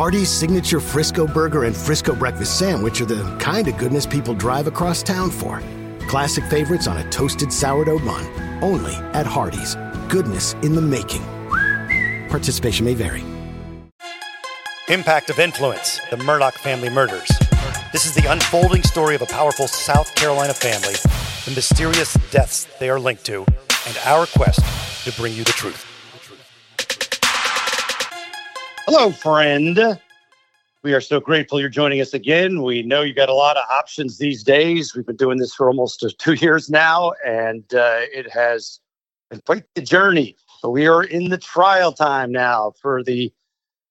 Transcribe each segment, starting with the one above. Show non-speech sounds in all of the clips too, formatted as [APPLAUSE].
Hardee's signature Frisco burger and Frisco breakfast sandwich are the kind of goodness people drive across town for. Classic favorites on a toasted sourdough bun. Only at Hardee's. Goodness in the making. Participation may vary. Impact of Influence The Murdaugh Family Murders. This is the unfolding story of a powerful South Carolina family, the mysterious deaths they are linked to, and our quest to bring you the truth. Hello, friend. We are so grateful you're joining us again. We know you got a lot of options these days. We've been doing this for almost [LAUGHS] two years now, and uh, it has been quite the journey. But we are in the trial time now for the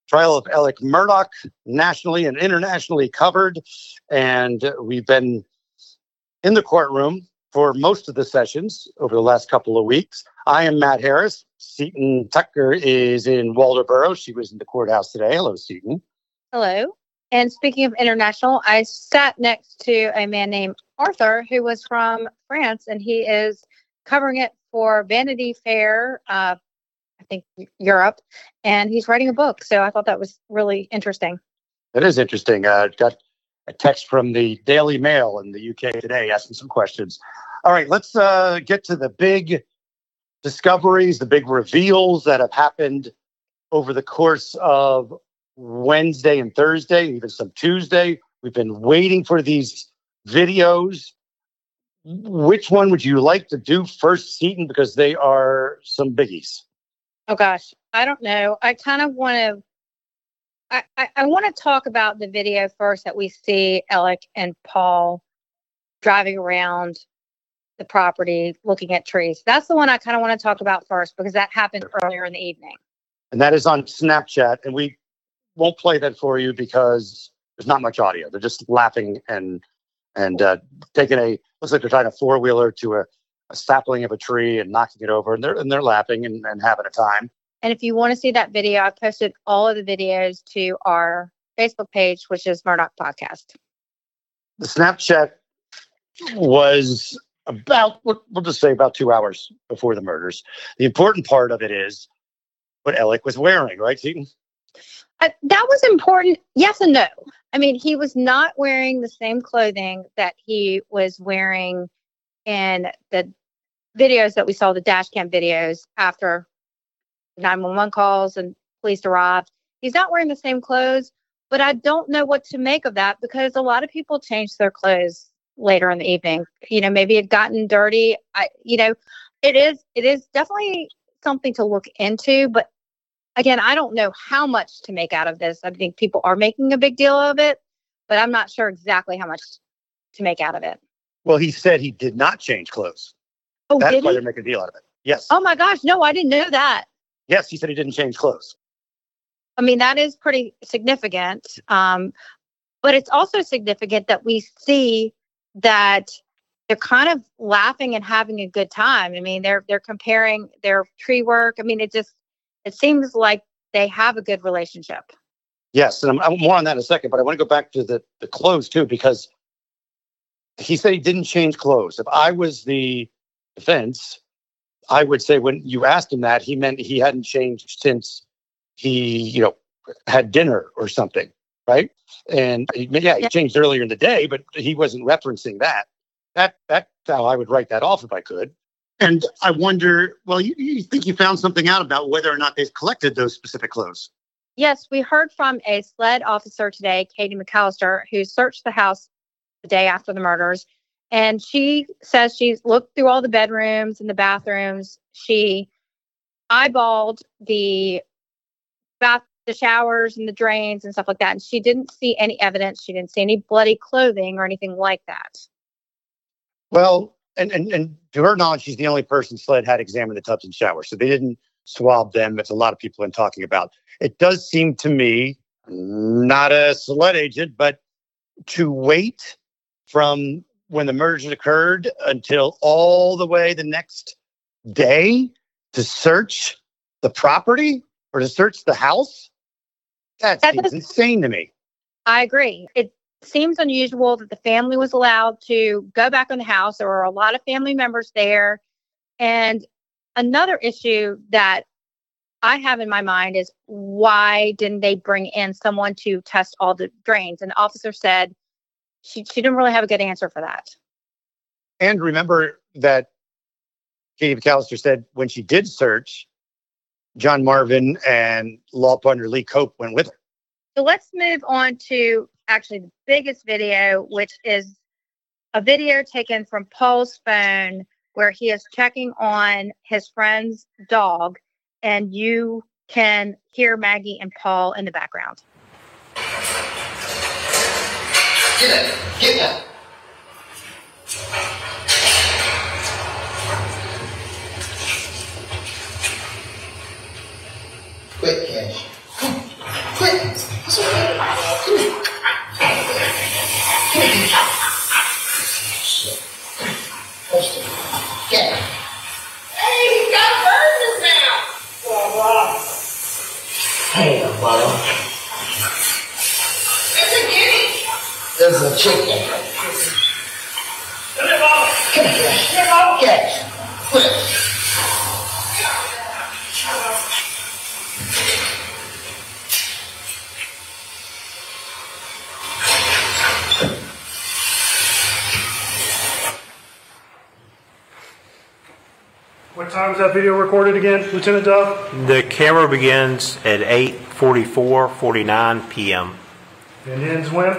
trial of Alec Murdaugh, nationally and internationally covered. And we've been in the courtroom for most of the sessions over the last couple of weeks. I am Matt Harris. Seaton Tucker is in Walterboro. She was in the courthouse today. Hello, Seaton. Hello. And speaking of international, I sat next to a man named Arthur who was from France, and he is covering it for Vanity Fair, uh, I think Europe, and he's writing a book. So I thought that was really interesting. That is interesting. I uh, got a text from the Daily Mail in the UK today asking some questions. All right, let's uh, get to the big discoveries, the big reveals that have happened over the course of Wednesday and Thursday, even some Tuesday. We've been waiting for these videos. Which one would you like to do first, Seaton? Because they are some biggies. Oh gosh, I don't know. I kind of want to. I, I, I want to talk about the video first that we see Alec and Paul driving around the property looking at trees. That's the one I kind of want to talk about first because that happened earlier in the evening. And that is on Snapchat. And we won't play that for you because there's not much audio. They're just laughing and and uh, taking a looks like they're tying a four wheeler to a, a, sapling of a tree and knocking it over, and they're and they're laughing and, and having a time. And if you want to see that video, I've posted all of the videos to our Facebook page, which is Murdaugh Podcast. The Snapchat was about we'll just say about two hours before the murders. The important part of it is what Alec was wearing, right, Seaton? Uh, that was important. Yes and no. I mean, he was not wearing the same clothing that he was wearing in the videos that we saw, the dash cam videos after 911 calls and police arrived. He's not wearing the same clothes, but I don't know what to make of that because a lot of people change their clothes later in the evening. You know, maybe it gotten dirty. I, you know, it is it is definitely something to look into. But again, I don't know how much to make out of this. I think people are making a big deal of it, but I'm not sure exactly how much to make out of it. Well, he said he did not change clothes. Oh, That's did why he? they're making a deal out of it. Yes. Oh my gosh, no, I didn't know that. Yes, he said he didn't change clothes. I mean, that is pretty significant. Um, but it's also significant that we see that they're kind of laughing and having a good time. I mean, they're they're comparing their tree work. I mean, it just it seems like they have a good relationship. Yes, and I'm, I'm more on that in a second, but I want to go back to the the clothes too because he said he didn't change clothes. If I was the defense, I would say when you asked him that, he meant he hadn't changed since he, you know, had dinner or something right? And yeah, he changed earlier in the day, but he wasn't referencing that. That that's how I would write that off if I could. And I wonder, well, you, you think you found something out about whether or not they've collected those specific clothes? Yes, we heard from a SLED officer today, Katie McAllister, who searched the house the day after the murders. And she says she's looked through all the bedrooms and the bathrooms. She eyeballed the bath the showers and the drains and stuff like that. And she didn't see any evidence. She didn't see any bloody clothing or anything like that. Well, and, and, and to her knowledge, she's the only person SLED had examined the tubs and showers. So they didn't swab them. That's a lot of people been talking about. It does seem to me, not a SLED agent, but to wait from when the murders occurred until all the way the next day to search the property or to search the house that, that seems is, insane to me. I agree. It seems unusual that the family was allowed to go back in the house. There were a lot of family members there. And another issue that I have in my mind is why didn't they bring in someone to test all the drains? And the officer said she, she didn't really have a good answer for that. And remember that Katie McAllister said when she did search, John Marvin and law partner Lee Cope went with her. So let's move on to actually the biggest video, which is a video taken from Paul's phone where he is checking on his friend's dog, and you can hear Maggie and Paul in the background. Get it, get that. Quick, Cash. Quick. It's okay. Come here. Come here. Shit. Get it. Hey, he got his mouth. Blah, blah. Hey, blah. It's a guinea. There's a chicken. Come here, Cash. Cash. Quick. What time is that video recorded again, Lieutenant Dove? The camera begins at 8:44, 49 p.m. And ends when?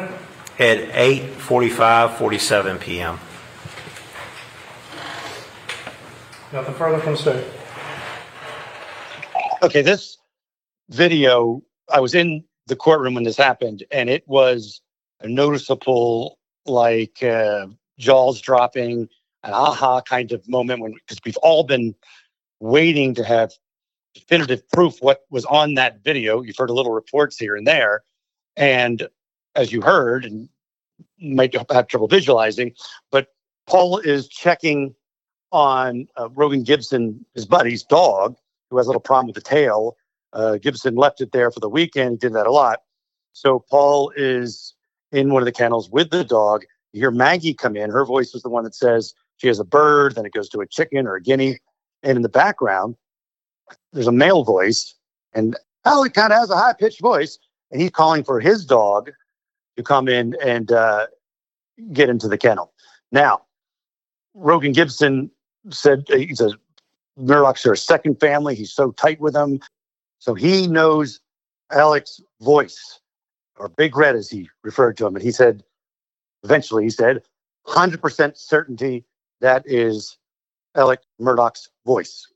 At 8:45, 47 p.m. Nothing further from the state. Okay, this video, I was in the courtroom when this happened, and it was a noticeable, like, uh, jaws dropping, an aha kind of moment when, because we've all been waiting to have definitive proof what was on that video. You've heard a little reports here and there. And as you heard, and might have trouble visualizing, but Paul is checking on uh, Rogan Gibson, his buddy's dog, who has a little problem with the tail. Uh, Gibson left it there for the weekend. He did that a lot. So Paul is in one of the kennels with the dog. You hear Maggie come in. Her voice is the one that says she has a bird, then it goes to a chicken or a guinea. And in the background, there's a male voice, and Alec kind of has a high pitched voice, and he's calling for his dog to come in and uh, get into the kennel. Now, Rogan Gibson said uh, he says Murdaugh's are a second family. He's so tight with them. So he knows Alec's voice, or Big Red as he referred to him. And he said, eventually, he said, 100% certainty that is Alec Murdaugh's voice.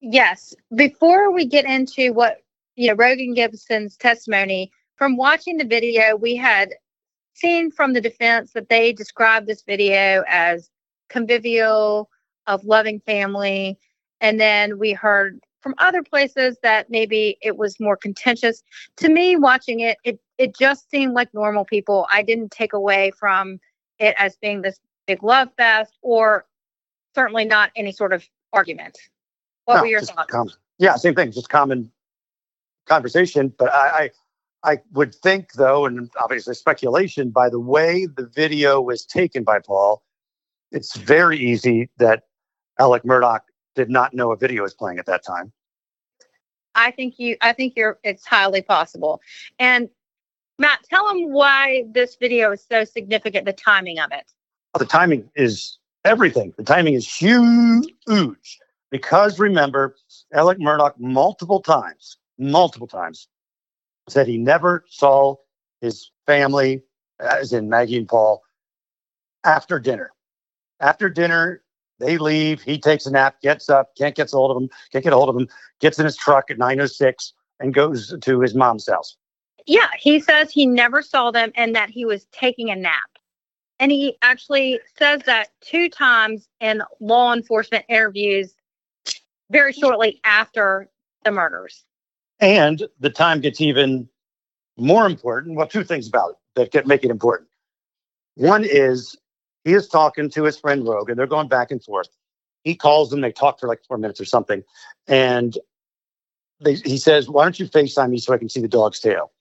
Yes. Before we get into what, you know, Rogan Gibson's testimony, from watching the video, we had seen from the defense that they described this video as convivial, of loving family. And then we heard from other places that maybe it was more contentious. To me, watching it, it it just seemed like normal people. I didn't take away from it as being this big love fest or certainly not any sort of argument. What No, were your thoughts? common- yeah, same thing, just common conversation. But I, I, I would think, though, and obviously speculation, by the way the video was taken by Paul, it's very easy that Alec Murdaugh did not know a video was playing at that time. I think you I think you're it's highly possible. And Matt, tell them why this video is so significant, the timing of it. The timing is everything. The timing is huge because remember, Alec Murdaugh multiple times, multiple times said he never saw his family, as in Maggie and Paul, after dinner. After dinner, they leave. He takes a nap, gets up, can't get a hold of him, can't get a hold of him, gets in his truck at 906 and goes to his mom's house. Yeah, he says he never saw them and that he was taking a nap. And he actually says that two times in law enforcement interviews very shortly after the murders. And the time gets even more important. Well, two things about it that get, make it important. One is he is talking to his friend Rogue, and They're going back and forth. He calls them. They talk for like four minutes or something. And they, he says, Why don't you FaceTime me so I can see the dog's tail?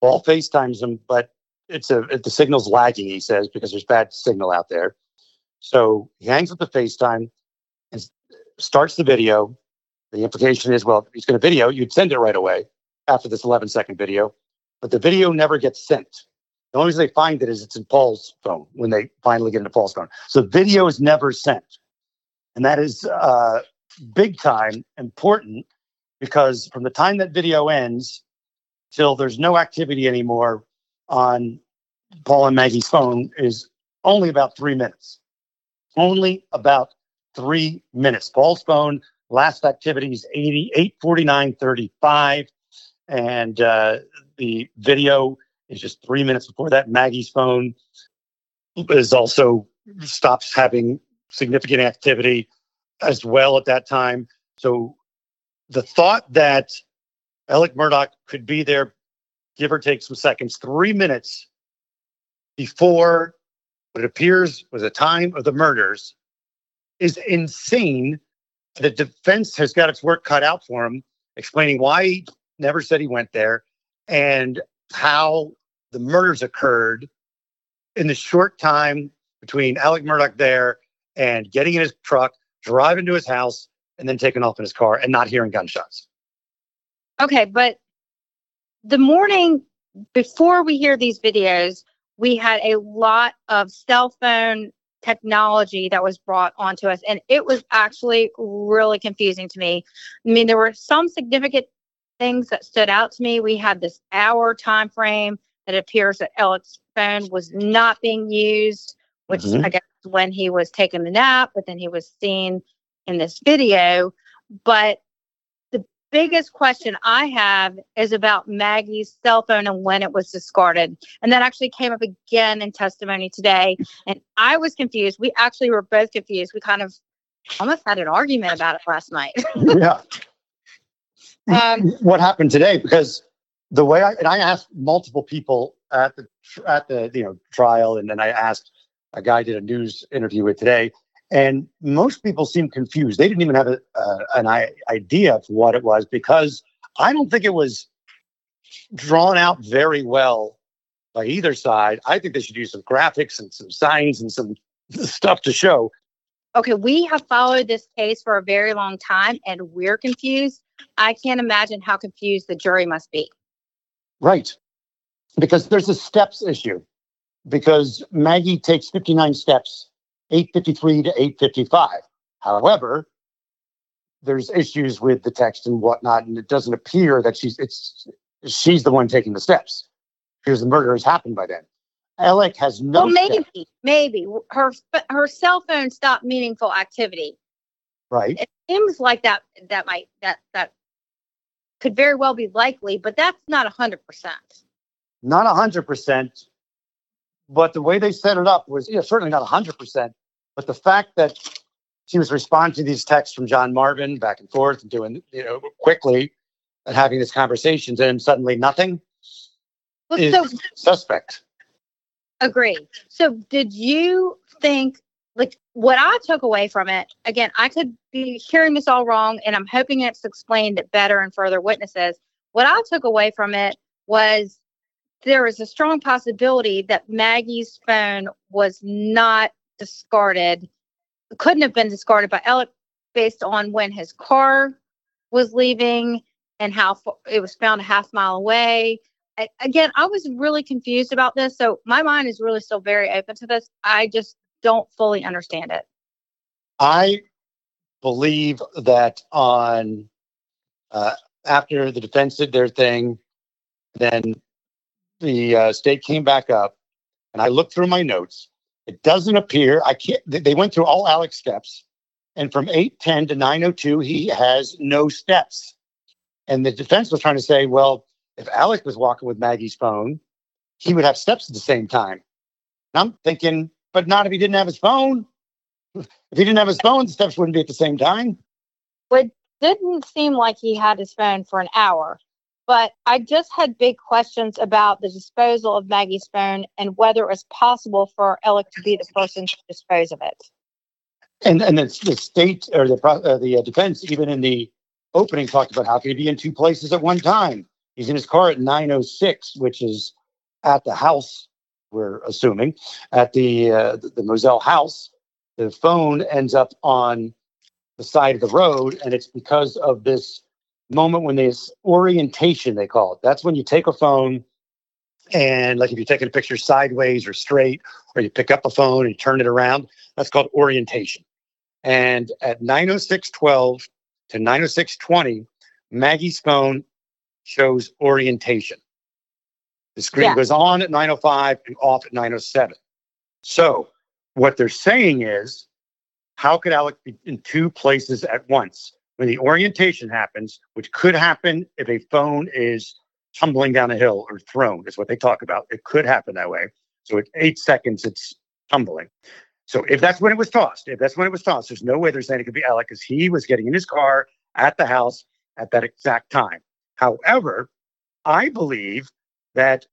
Paul FaceTimes him, but it's a the signal's lagging, he says, because there's bad signal out there. So he hangs up the FaceTime and starts the video. The implication is, well, he's going to video, you'd send it right away after this 11 second video, but the video never gets sent. The only reason they find it is it's in Paul's phone when they finally get into Paul's phone. So video is never sent. And that is uh, big time important because from the time that video ends till there's no activity anymore on Paul and Maggie's phone is only about three minutes. Only about three minutes. Paul's phone last activity is 88 49 35 and uh, the video is just three minutes before that maggie's phone is also stops having significant activity as well at that time so the thought that Alec murdaugh could be there, give or take some seconds, three minutes before what appears was the time of the murders is insane. The defense has got its work cut out for him, explaining why he never said he went there and how the murders occurred in the short time between Alec Murdaugh there and getting in his truck, driving to his house, and then taking off in his car and not hearing gunshots. Okay, but the morning before we hear these videos, we had a lot of cell phone technology that was brought onto us and it was actually really confusing to me. I mean, there were some significant things that stood out to me. We had this hour time frame that appears that Alec's phone was not being used, which Mhm. I guess when he was taking the nap, but then he was seen in this video. But biggest question I have is about Maggie's cell phone and when it was discarded. And that actually came up again in testimony today. And I was confused. We actually were both confused. We kind of almost had an argument about it last night. [LAUGHS] yeah. um, what happened today because the way I and I asked multiple people at the at the you know trial and then I asked a guy I did a news interview with today and most people seemed confused they didn't even have a, uh, an I- idea of what it was because I don't think it was drawn out very well by either side I think they should use some graphics and some signs and some [LAUGHS] stuff to show okay, we have followed this case for a very long time and we're confused. I can't imagine how confused the jury must be. Right. Because there's a steps issue. Because Maggie takes 59 steps, 853 to 855. However, there's issues with the text and whatnot, and it doesn't appear that she's it's she's the one taking the steps. Because the murder has happened by then. Alec has no well, maybe, steps, maybe her her cell phone stopped meaningful activity. right? It seems like that that might that that could very well be likely, but that's not a hundred percent. Not a hundred percent, but the way they set it up was yeah, certainly not hundred percent. But the fact that she was responding to these texts from John Marvin back and forth and doing you know quickly and having these conversations, and suddenly nothing Well, is so suspect. Agree. So, did you think, like, what I took away from it? Again, I could be hearing this all wrong, and I'm hoping it's explained better in further witnesses. What I took away from it was there is a strong possibility that Maggie's phone was not discarded, couldn't have been discarded by Alec based on when his car was leaving and how it was found a half mile away I- again, I was really confused about this. So my mind is really still very open to this. I just don't fully understand it. I believe that on uh, after the defense did their thing, then the uh, state came back up, and I looked through my notes. It doesn't appear I can't. they- went through all Alex steps, and from eight ten to nine oh two, he has no steps. And the defense was trying to say, well, if Alec was walking with Maggie's phone, he would have steps at the same time. And I'm thinking, but not if he didn't have his phone. If he didn't have his phone, the steps wouldn't be at the same time. It didn't seem like he had his phone for an hour, but I just had big questions about the disposal of Maggie's phone and whether it was possible for Alec to be the person to dispose of it. And and the, the state or the uh, the uh, defense, even in the opening, talked about how can he be in two places at one time. He's in his car at 9:06, which is at the house. We're assuming at the uh, the, the Moselle house. The phone ends up on the side of the road, and it's because of this moment when there's orientation, they call it. That's when you take a phone and like if you're taking a picture sideways or straight, or you pick up a phone and turn it around, that's called orientation. And at 90612 to 90620, Maggie's phone shows orientation. The screen Yeah. goes on at 905 and off at 907. So what they're saying is, how could Alec be in two places at once? When the orientation happens, which could happen if a phone is tumbling down a hill or thrown, is what they talk about. It could happen that way. So at eight seconds, it's tumbling. So if that's when it was tossed, if that's when it was tossed, there's no way they're saying it could be Alec because he was getting in his car at the house at that exact time. However, I believe that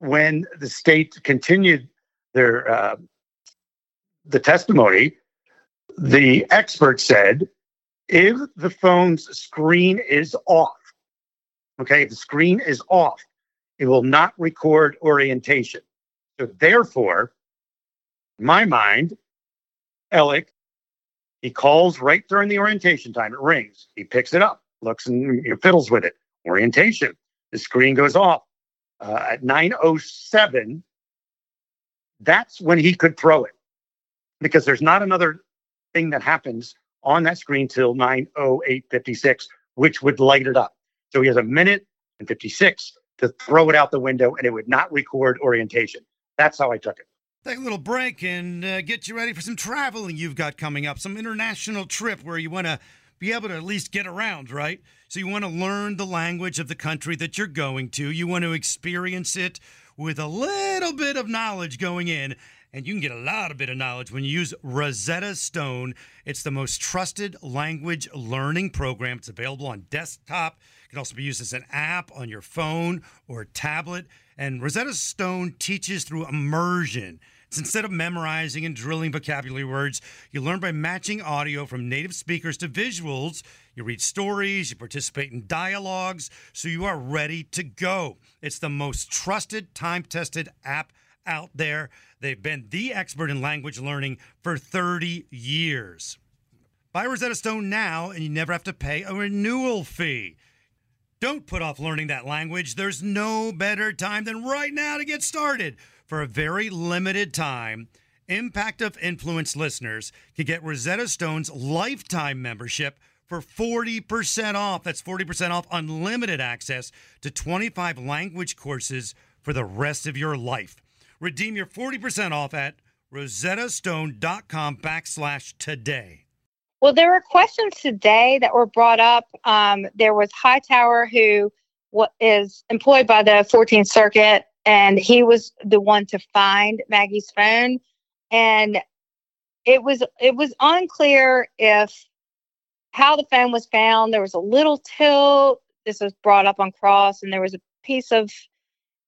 when the state continued their uh, the testimony, the expert said if the phone's screen is off, okay, if the screen is off, it will not record orientation. So therefore, in my mind, Alec, he calls right during the orientation time. It rings. He picks it up, looks and fiddles with it. Orientation. The screen goes off. Uh, at 907, that's when he could throw it because there's not another thing that happens on that screen till 90856, which would light it up. So he has a minute and 56 to throw it out the window and it would not record orientation. That's how I took it. Take a little break and uh, get you ready for some traveling you've got coming up, some international trip where you want to be able to at least get around, right? So you want to learn the language of the country that you're going to. You want to experience it with a little bit of knowledge going in. And you can get a lot of bit of knowledge when you use Rosetta Stone. It's the most trusted language learning program. It's available on desktop. It can also be used as an app on your phone or tablet. And Rosetta Stone teaches through immersion. It's instead of memorizing and drilling vocabulary words, you learn by matching audio from native speakers to visuals. You read stories, you participate in dialogues, so you are ready to go. It's the most trusted, time tested app out there. They've been the expert in language learning for 30 years. Buy Rosetta Stone now, and you never have to pay a renewal fee. Don't put off learning that language. There's no better time than right now to get started. For a very limited time, Impact of Influence listeners can get Rosetta Stone's lifetime membership for 40% off. That's 40% off unlimited access to 25 language courses for the rest of your life. Redeem your 40% off at rosettastone.com backslash today. Well, there were questions today that were brought up. Um, there was Hightower, who is employed by the 14th Circuit, and he was the one to find Maggie's phone. And it was it was unclear if how the phone was found. There was a little tilt. This was brought up on cross, and there was a piece of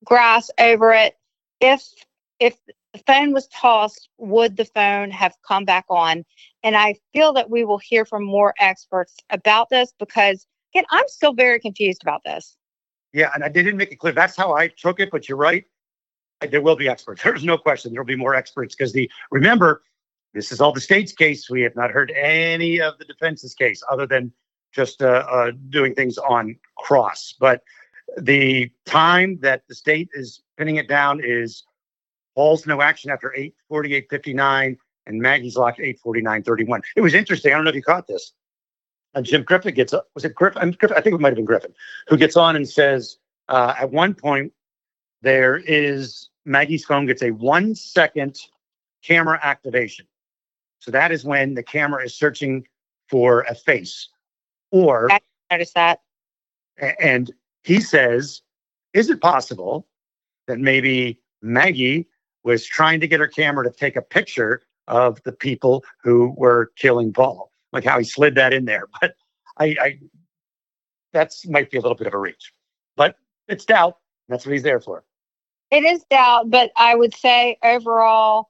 grass over it. If if the phone was tossed, would the phone have come back on? And I feel that we will hear from more experts about this because, again, I'm still very confused about this. Yeah, and I didn't make it clear. That's how I took it, but you're right. There will be experts. [LAUGHS] There's no question. There'll be more experts because the remember, this is all the state's case. We have not heard any of the defense's case other than just uh, uh, doing things on cross. But the time that the state is pinning it down is Paul's no action after 848.59 and Maggie's locked 849.31. It was interesting. I don't know if you caught this. And Jim Griffin gets up. Was it Griffin? Griffin? I think it might have been Griffin who gets on and says, uh, at one point, there is Maggie's phone gets a one second camera activation. So that is when the camera is searching for a face. Or, Notice that. and he says, is it possible that maybe Maggie was trying to get her camera to take a picture of the people who were killing Paul? Like how he slid that in there. [LAUGHS] But I, I that's might be a little bit of a reach. But it's doubt. That's what he's there for. It is doubt, but I would say overall,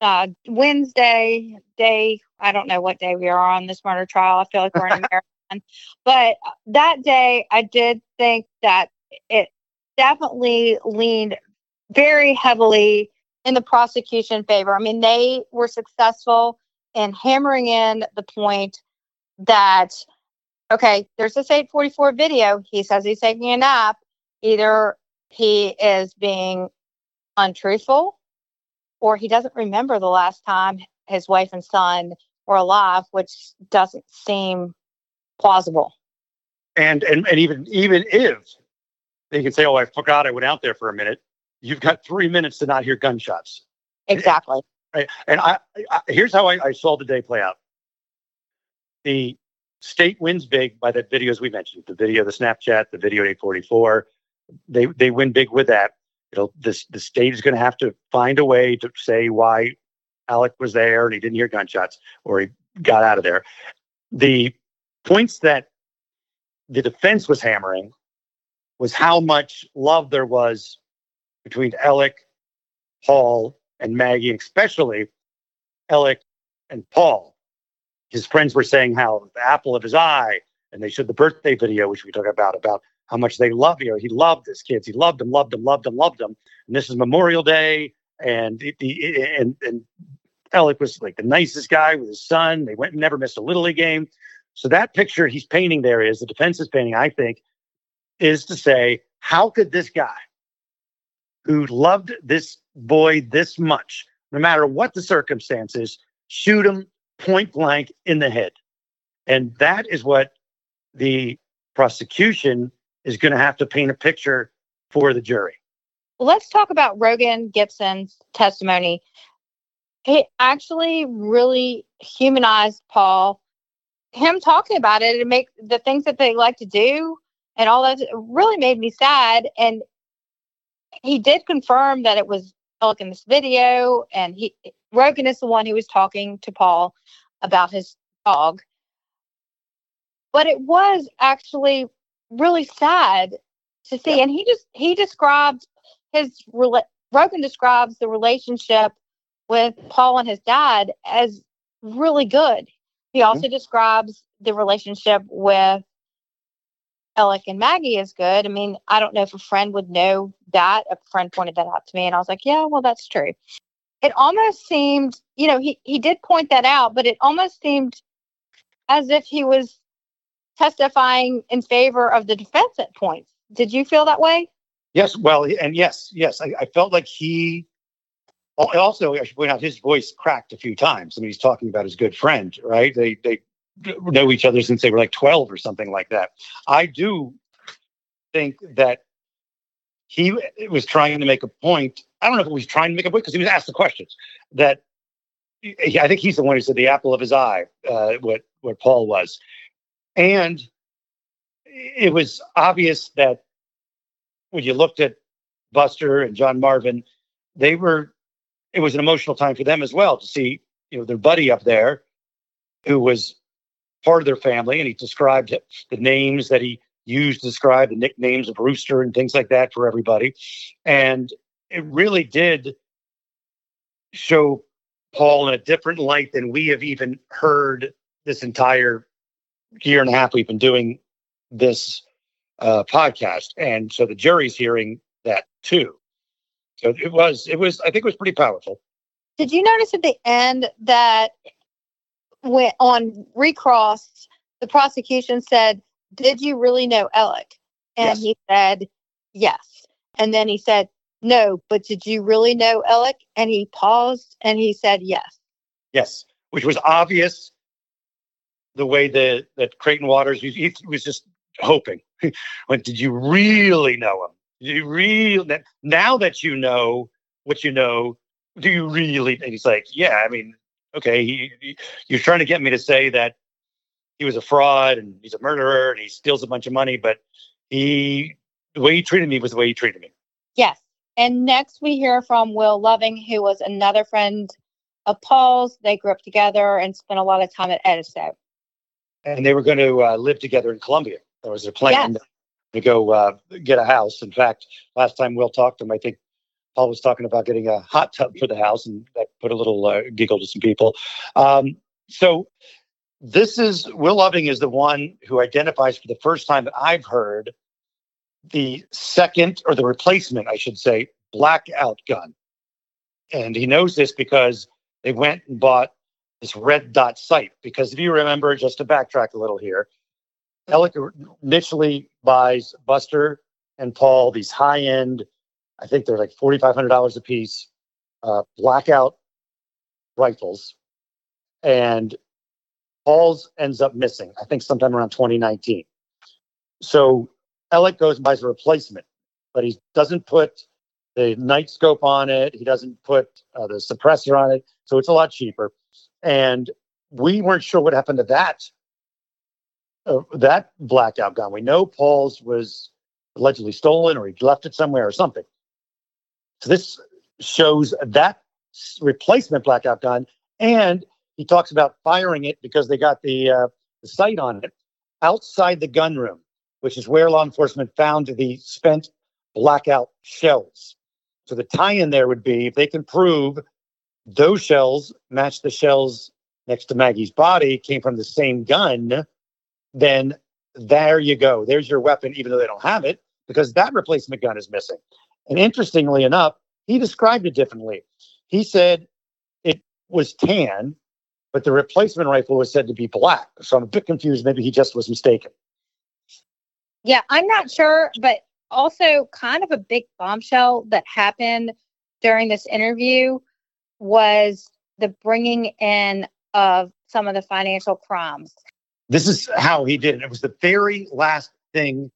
uh, Wednesday day, I don't know what day we are on this murder trial. I feel like we're in [LAUGHS] a marathon. But that day, I did think that it definitely leaned very heavily in the prosecution favor. I mean, they were successful in hammering in the point that okay, there's this 844 video. He says he's taking a nap. Either he is being untruthful or he doesn't remember the last time his wife and son were alive, which doesn't seem plausible. And and and even even if they can say, "Oh, I forgot I went out there for a minute," you've got three minutes to not hear gunshots. Exactly. Right? And I, I here's how I, I saw the day play out. The state wins big by the videos we mentioned, the video, the Snapchat, the video 844. They they win big with that. It'll this the state is going to have to find a way to say why Alec was there and he didn't hear gunshots or he got out of there. The points that the defense was hammering was how much love there was between Alec, Paul, and Maggie, especially Alec and Paul. His friends were saying how the apple of his eye, and they showed the birthday video, which we talked about, about how much they love you. He loved his kids. He loved them, loved them, loved them, loved them. And this is Memorial Day, and and and Alec was like the nicest guy with his son. They went and never missed a little league game. So that picture he's painting there is the defense is painting, I think, is to say, how could this guy who loved this boy this much, no matter what the circumstances, shoot him point blank in the head? And that is what the prosecution is going to have to paint a picture for the jury. Let's talk about Rogan Gibson's testimony. It actually really humanized Paul him talking about it and make the things that they like to do and all that really made me sad. And he did confirm that it was Alec in this video, and he Rogan is the one who was talking to Paul about his dog. But it was actually really sad to see, and he just he described his Rogan describes the relationship with Paul and his dad as really good. He also mm-hmm. describes the relationship with Alec and Maggie is good. I mean, I don't know if a friend would know that. A friend pointed that out to me, and I was like, yeah, well, that's true. It almost seemed, you know, he, he did point that out, but it almost seemed as if he was testifying in favor of the defense at points. Did you feel that way? Yes. Well, and yes, yes. I, I felt like he also, I should point out, his voice cracked a few times. I mean, he's talking about his good friend, right? They they know each other since they were like 12 or something like that. I do think that he was trying to make a point. I don't know if he was trying to make a point because he was asked the questions that I think he's the one who said the apple of his eye, uh, what what Paul was, and it was obvious that when you looked at Buster and John Marvin, they were it was an emotional time for them as well to see you know their buddy up there who was part of their family and he described the names that he used to describe the nicknames of rooster and things like that for everybody. And it really did show paul in a different light than we have even heard this entire year and a half we've been doing this uh, podcast. And so the jury's hearing that too. So it was, it was, I think it was pretty powerful. Did you notice at the end that when on recross, the prosecution said, Did you really know Alec? And yes. he said, Yes. And then he said, No, but did you really know Alec? And he paused and he said, Yes. Yes, which was obvious the way that, that Creighton Waters, he, he was just hoping. [LAUGHS] when did you really know him? you really now that you know what you know, do you really? And he's like, yeah, I mean, okay, he, he, you're trying to get me to say that he was a fraud and he's a murderer and he steals a bunch of money, but he the way he treated me was the way he treated me. Yes. And next we hear from Will Loving, who was another friend of Paul's. They grew up together and spent a lot of time at Edisto. And they were going to uh, live together in Columbia. That was their plan. Yes to go uh, get a house. In fact, last time Will talked to him, I think Paul was talking about getting a hot tub for the house, and that put a little uh, giggle to some people. Um, so this is Will Loving is the one who identifies for the first time that I've heard the second or the replacement, I should say, blackout gun. And he knows this because they went and bought this red dot sight. Because if you remember, just to backtrack a little here, Alec initially buys Buster and Paul these high end, I think they're like $4,500 a piece, uh, blackout rifles. And Paul's ends up missing, I think sometime around 2019. So Alec goes and buys a replacement, but he doesn't put the night scope on it. He doesn't put uh, the suppressor on it. So it's a lot cheaper. And we weren't sure what happened to that uh, that blackout gun. We know Paul's was allegedly stolen or he left it somewhere or something. So this shows that replacement blackout gun, and he talks about firing it because they got the uh, the sight on it outside the gun room, which is where law enforcement found the spent blackout shells. So the tie-in there would be if they can prove those shells match the shells next to Maggie's body came from the same gun, then there you go. There's your weapon, even though they don't have it, because that replacement gun is missing. And interestingly enough, he described it differently. He said it was tan, but the replacement rifle was said to be black. So I'm a bit confused. Maybe he just was mistaken. Yeah, I'm not sure, but also kind of a big bombshell that happened during this interview was the bringing in of some of the financial crimes. This is how he did it. It was the very last thing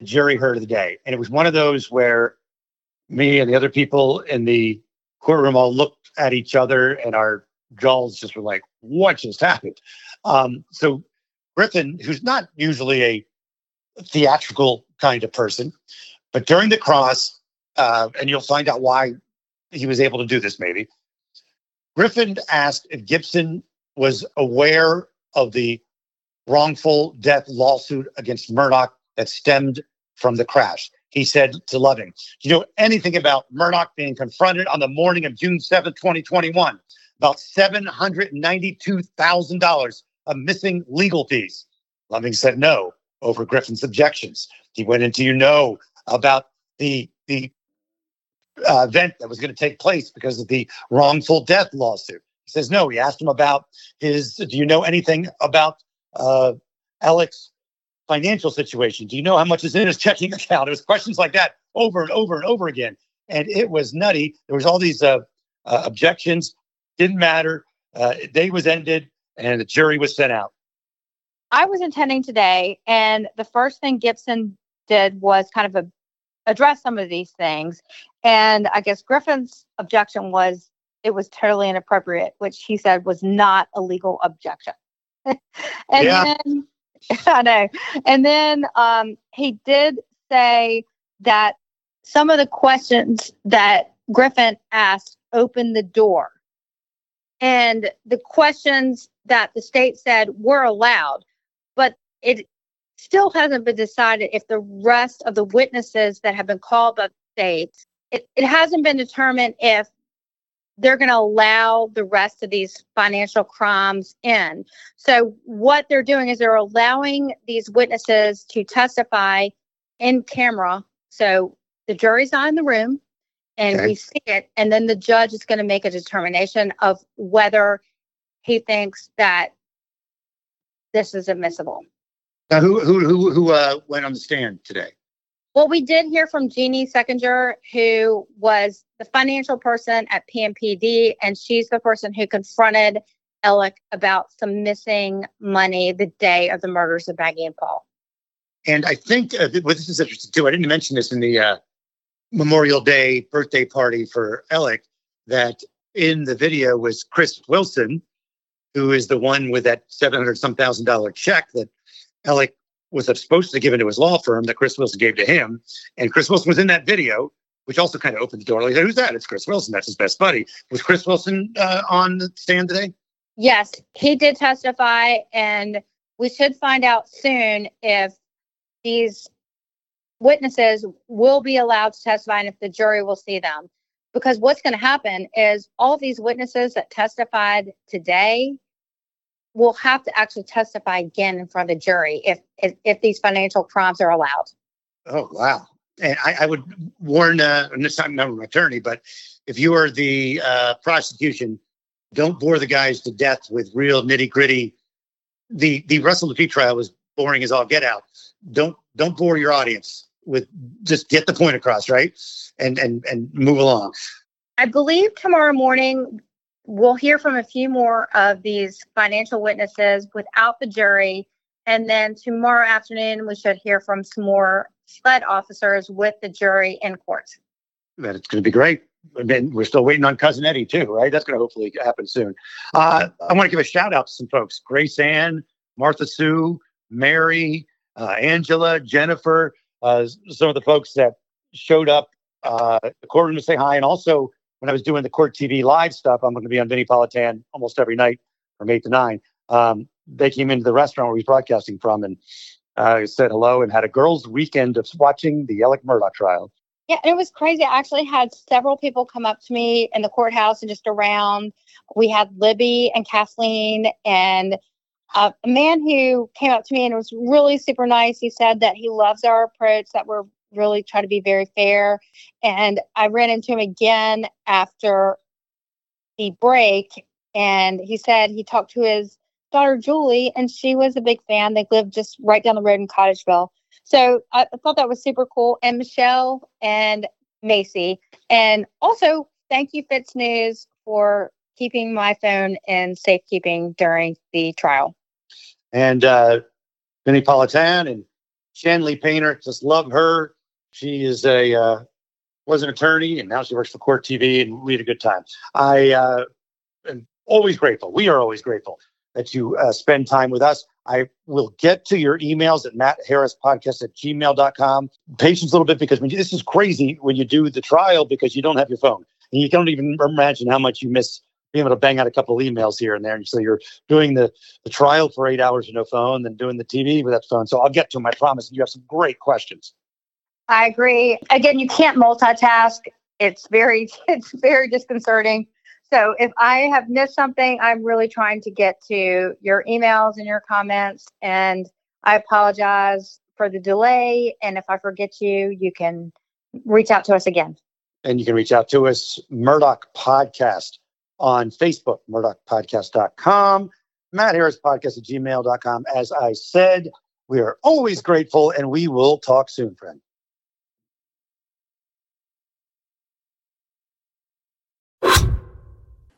the jury heard of the day. And it was one of those where me and the other people in the courtroom all looked at each other and our jaws just were like, what just happened? Um, so Griffin, who's not usually a theatrical kind of person, but during the cross, uh, and you'll find out why he was able to do this maybe. Griffin asked if Gibson was aware of the wrongful death lawsuit against Murdaugh that stemmed from the crash. He said to Loving, Do you know anything about Murdaugh being confronted on the morning of June 7th, 2021? About $792,000 of missing legal fees. Loving said no over Griffin's objections. He went into, you know, about the, the uh, event that was going to take place because of the wrongful death lawsuit. He says no. He asked him about his. Do you know anything about uh, Alex financial situation? Do you know how much is in his checking account? It was questions like that over and over and over again. And it was nutty. There was all these uh, uh, objections. Didn't matter. Uh, day was ended and the jury was sent out. I was attending today, and the first thing Gibson did was kind of a, address some of these things. And I guess Griffin's objection was it was totally inappropriate, which he said was not a legal objection. [LAUGHS] and yeah. then [LAUGHS] I know. And then um, he did say that some of the questions that Griffin asked opened the door. And the questions that the state said were allowed, but it still hasn't been decided if the rest of the witnesses that have been called by the states, it, it hasn't been determined if they're going to allow the rest of these financial crimes in. So, what they're doing is they're allowing these witnesses to testify in camera. So, the jury's not in the room and okay. we see it. And then the judge is going to make a determination of whether he thinks that this is admissible. Now, who, who, who, who uh, went on the stand today? Well, we did hear from Jeannie Seckinger, who was the financial person at PMPED, and she's the person who confronted Alec about some missing money the day of the murders of Maggie and Paul. And I think uh, this is interesting too. I didn't mention this in the uh, Memorial Day birthday party for Alec that in the video was Chris Wilson, who is the one with that seven hundred some thousand dollar check that Alec was supposed to give into his law firm that Chris Wilson gave to him. And Chris Wilson was in that video, which also kind of opened the door. Like, who's that? It's Chris Wilson. That's his best buddy. Was Chris Wilson uh, on the stand today? Yes, he did testify. And we should find out soon if these witnesses will be allowed to testify and if the jury will see them. Because what's going to happen is all these witnesses that testified today will have to actually testify again in front of the jury if if, if these financial crimes are allowed. Oh wow! And I, I would warn, uh, and this time I'm not an attorney, but if you are the uh, prosecution, don't bore the guys to death with real nitty gritty. The the Russell Laffitte trial was boring as all get out. Don't don't bore your audience with just get the point across, right? And and and move along. I believe tomorrow morning we'll hear from a few more of these financial witnesses without the jury. And then tomorrow afternoon, we should hear from some more SLED officers with the jury in court. That it's going to be great. I mean, we're still waiting on cousin Eddie too, right? That's going to hopefully happen soon. Uh, I want to give a shout out to some folks: Grace Ann, Martha Sue, Mary, uh, Angela, Jennifer, uh, some of the folks that showed up uh, the courtroom to say hi, and also when I was doing the court TV live stuff, I'm going to be on Vinnie Politan almost every night from eight to nine. Um, they came into the restaurant where he's broadcasting from and uh, said hello and had a girls' weekend of watching the Alex Murdaugh trial. Yeah, and it was crazy. I actually had several people come up to me in the courthouse and just around. We had Libby and Kathleen and uh, a man who came up to me and was really super nice. He said that he loves our approach, that we're really try to be very fair. And I ran into him again after the break, and he said he talked to his daughter Julie, and she was a big fan. They lived just right down the road in Cottageville. So I thought that was super cool. And Michelle and Macy. And also, thank you, FITSNews, for keeping my phone in safekeeping during the trial. And uh, Vinnie Politan and Shanley Painter, just love her. She is a uh, was an attorney, and now she works for Court TV, and we had a good time. I uh, am always grateful. We are always grateful that you uh, spend time with us. I will get to your emails at mattharrispodcast at gmail.com. Patience a little bit because when you, this is crazy when you do the trial because you don't have your phone. And you don't even imagine how much you miss being able to bang out a couple of emails here and there. And so you're doing the, the trial for eight hours with no phone, then doing the TV with that phone. So I'll get to them, I promise. You have some great questions. I agree. Again, you can't multitask. It's very [LAUGHS] it's very disconcerting. So if I have missed something, I'm really trying to get to your emails and your comments and I apologize for the delay and if I forget you, you can reach out to us again. And you can reach out to us Murdaugh Podcast on Facebook, murdaughpodcast.com, Matt Harris Podcast at gmail.com. As I said, we are always grateful and we will talk soon, friend.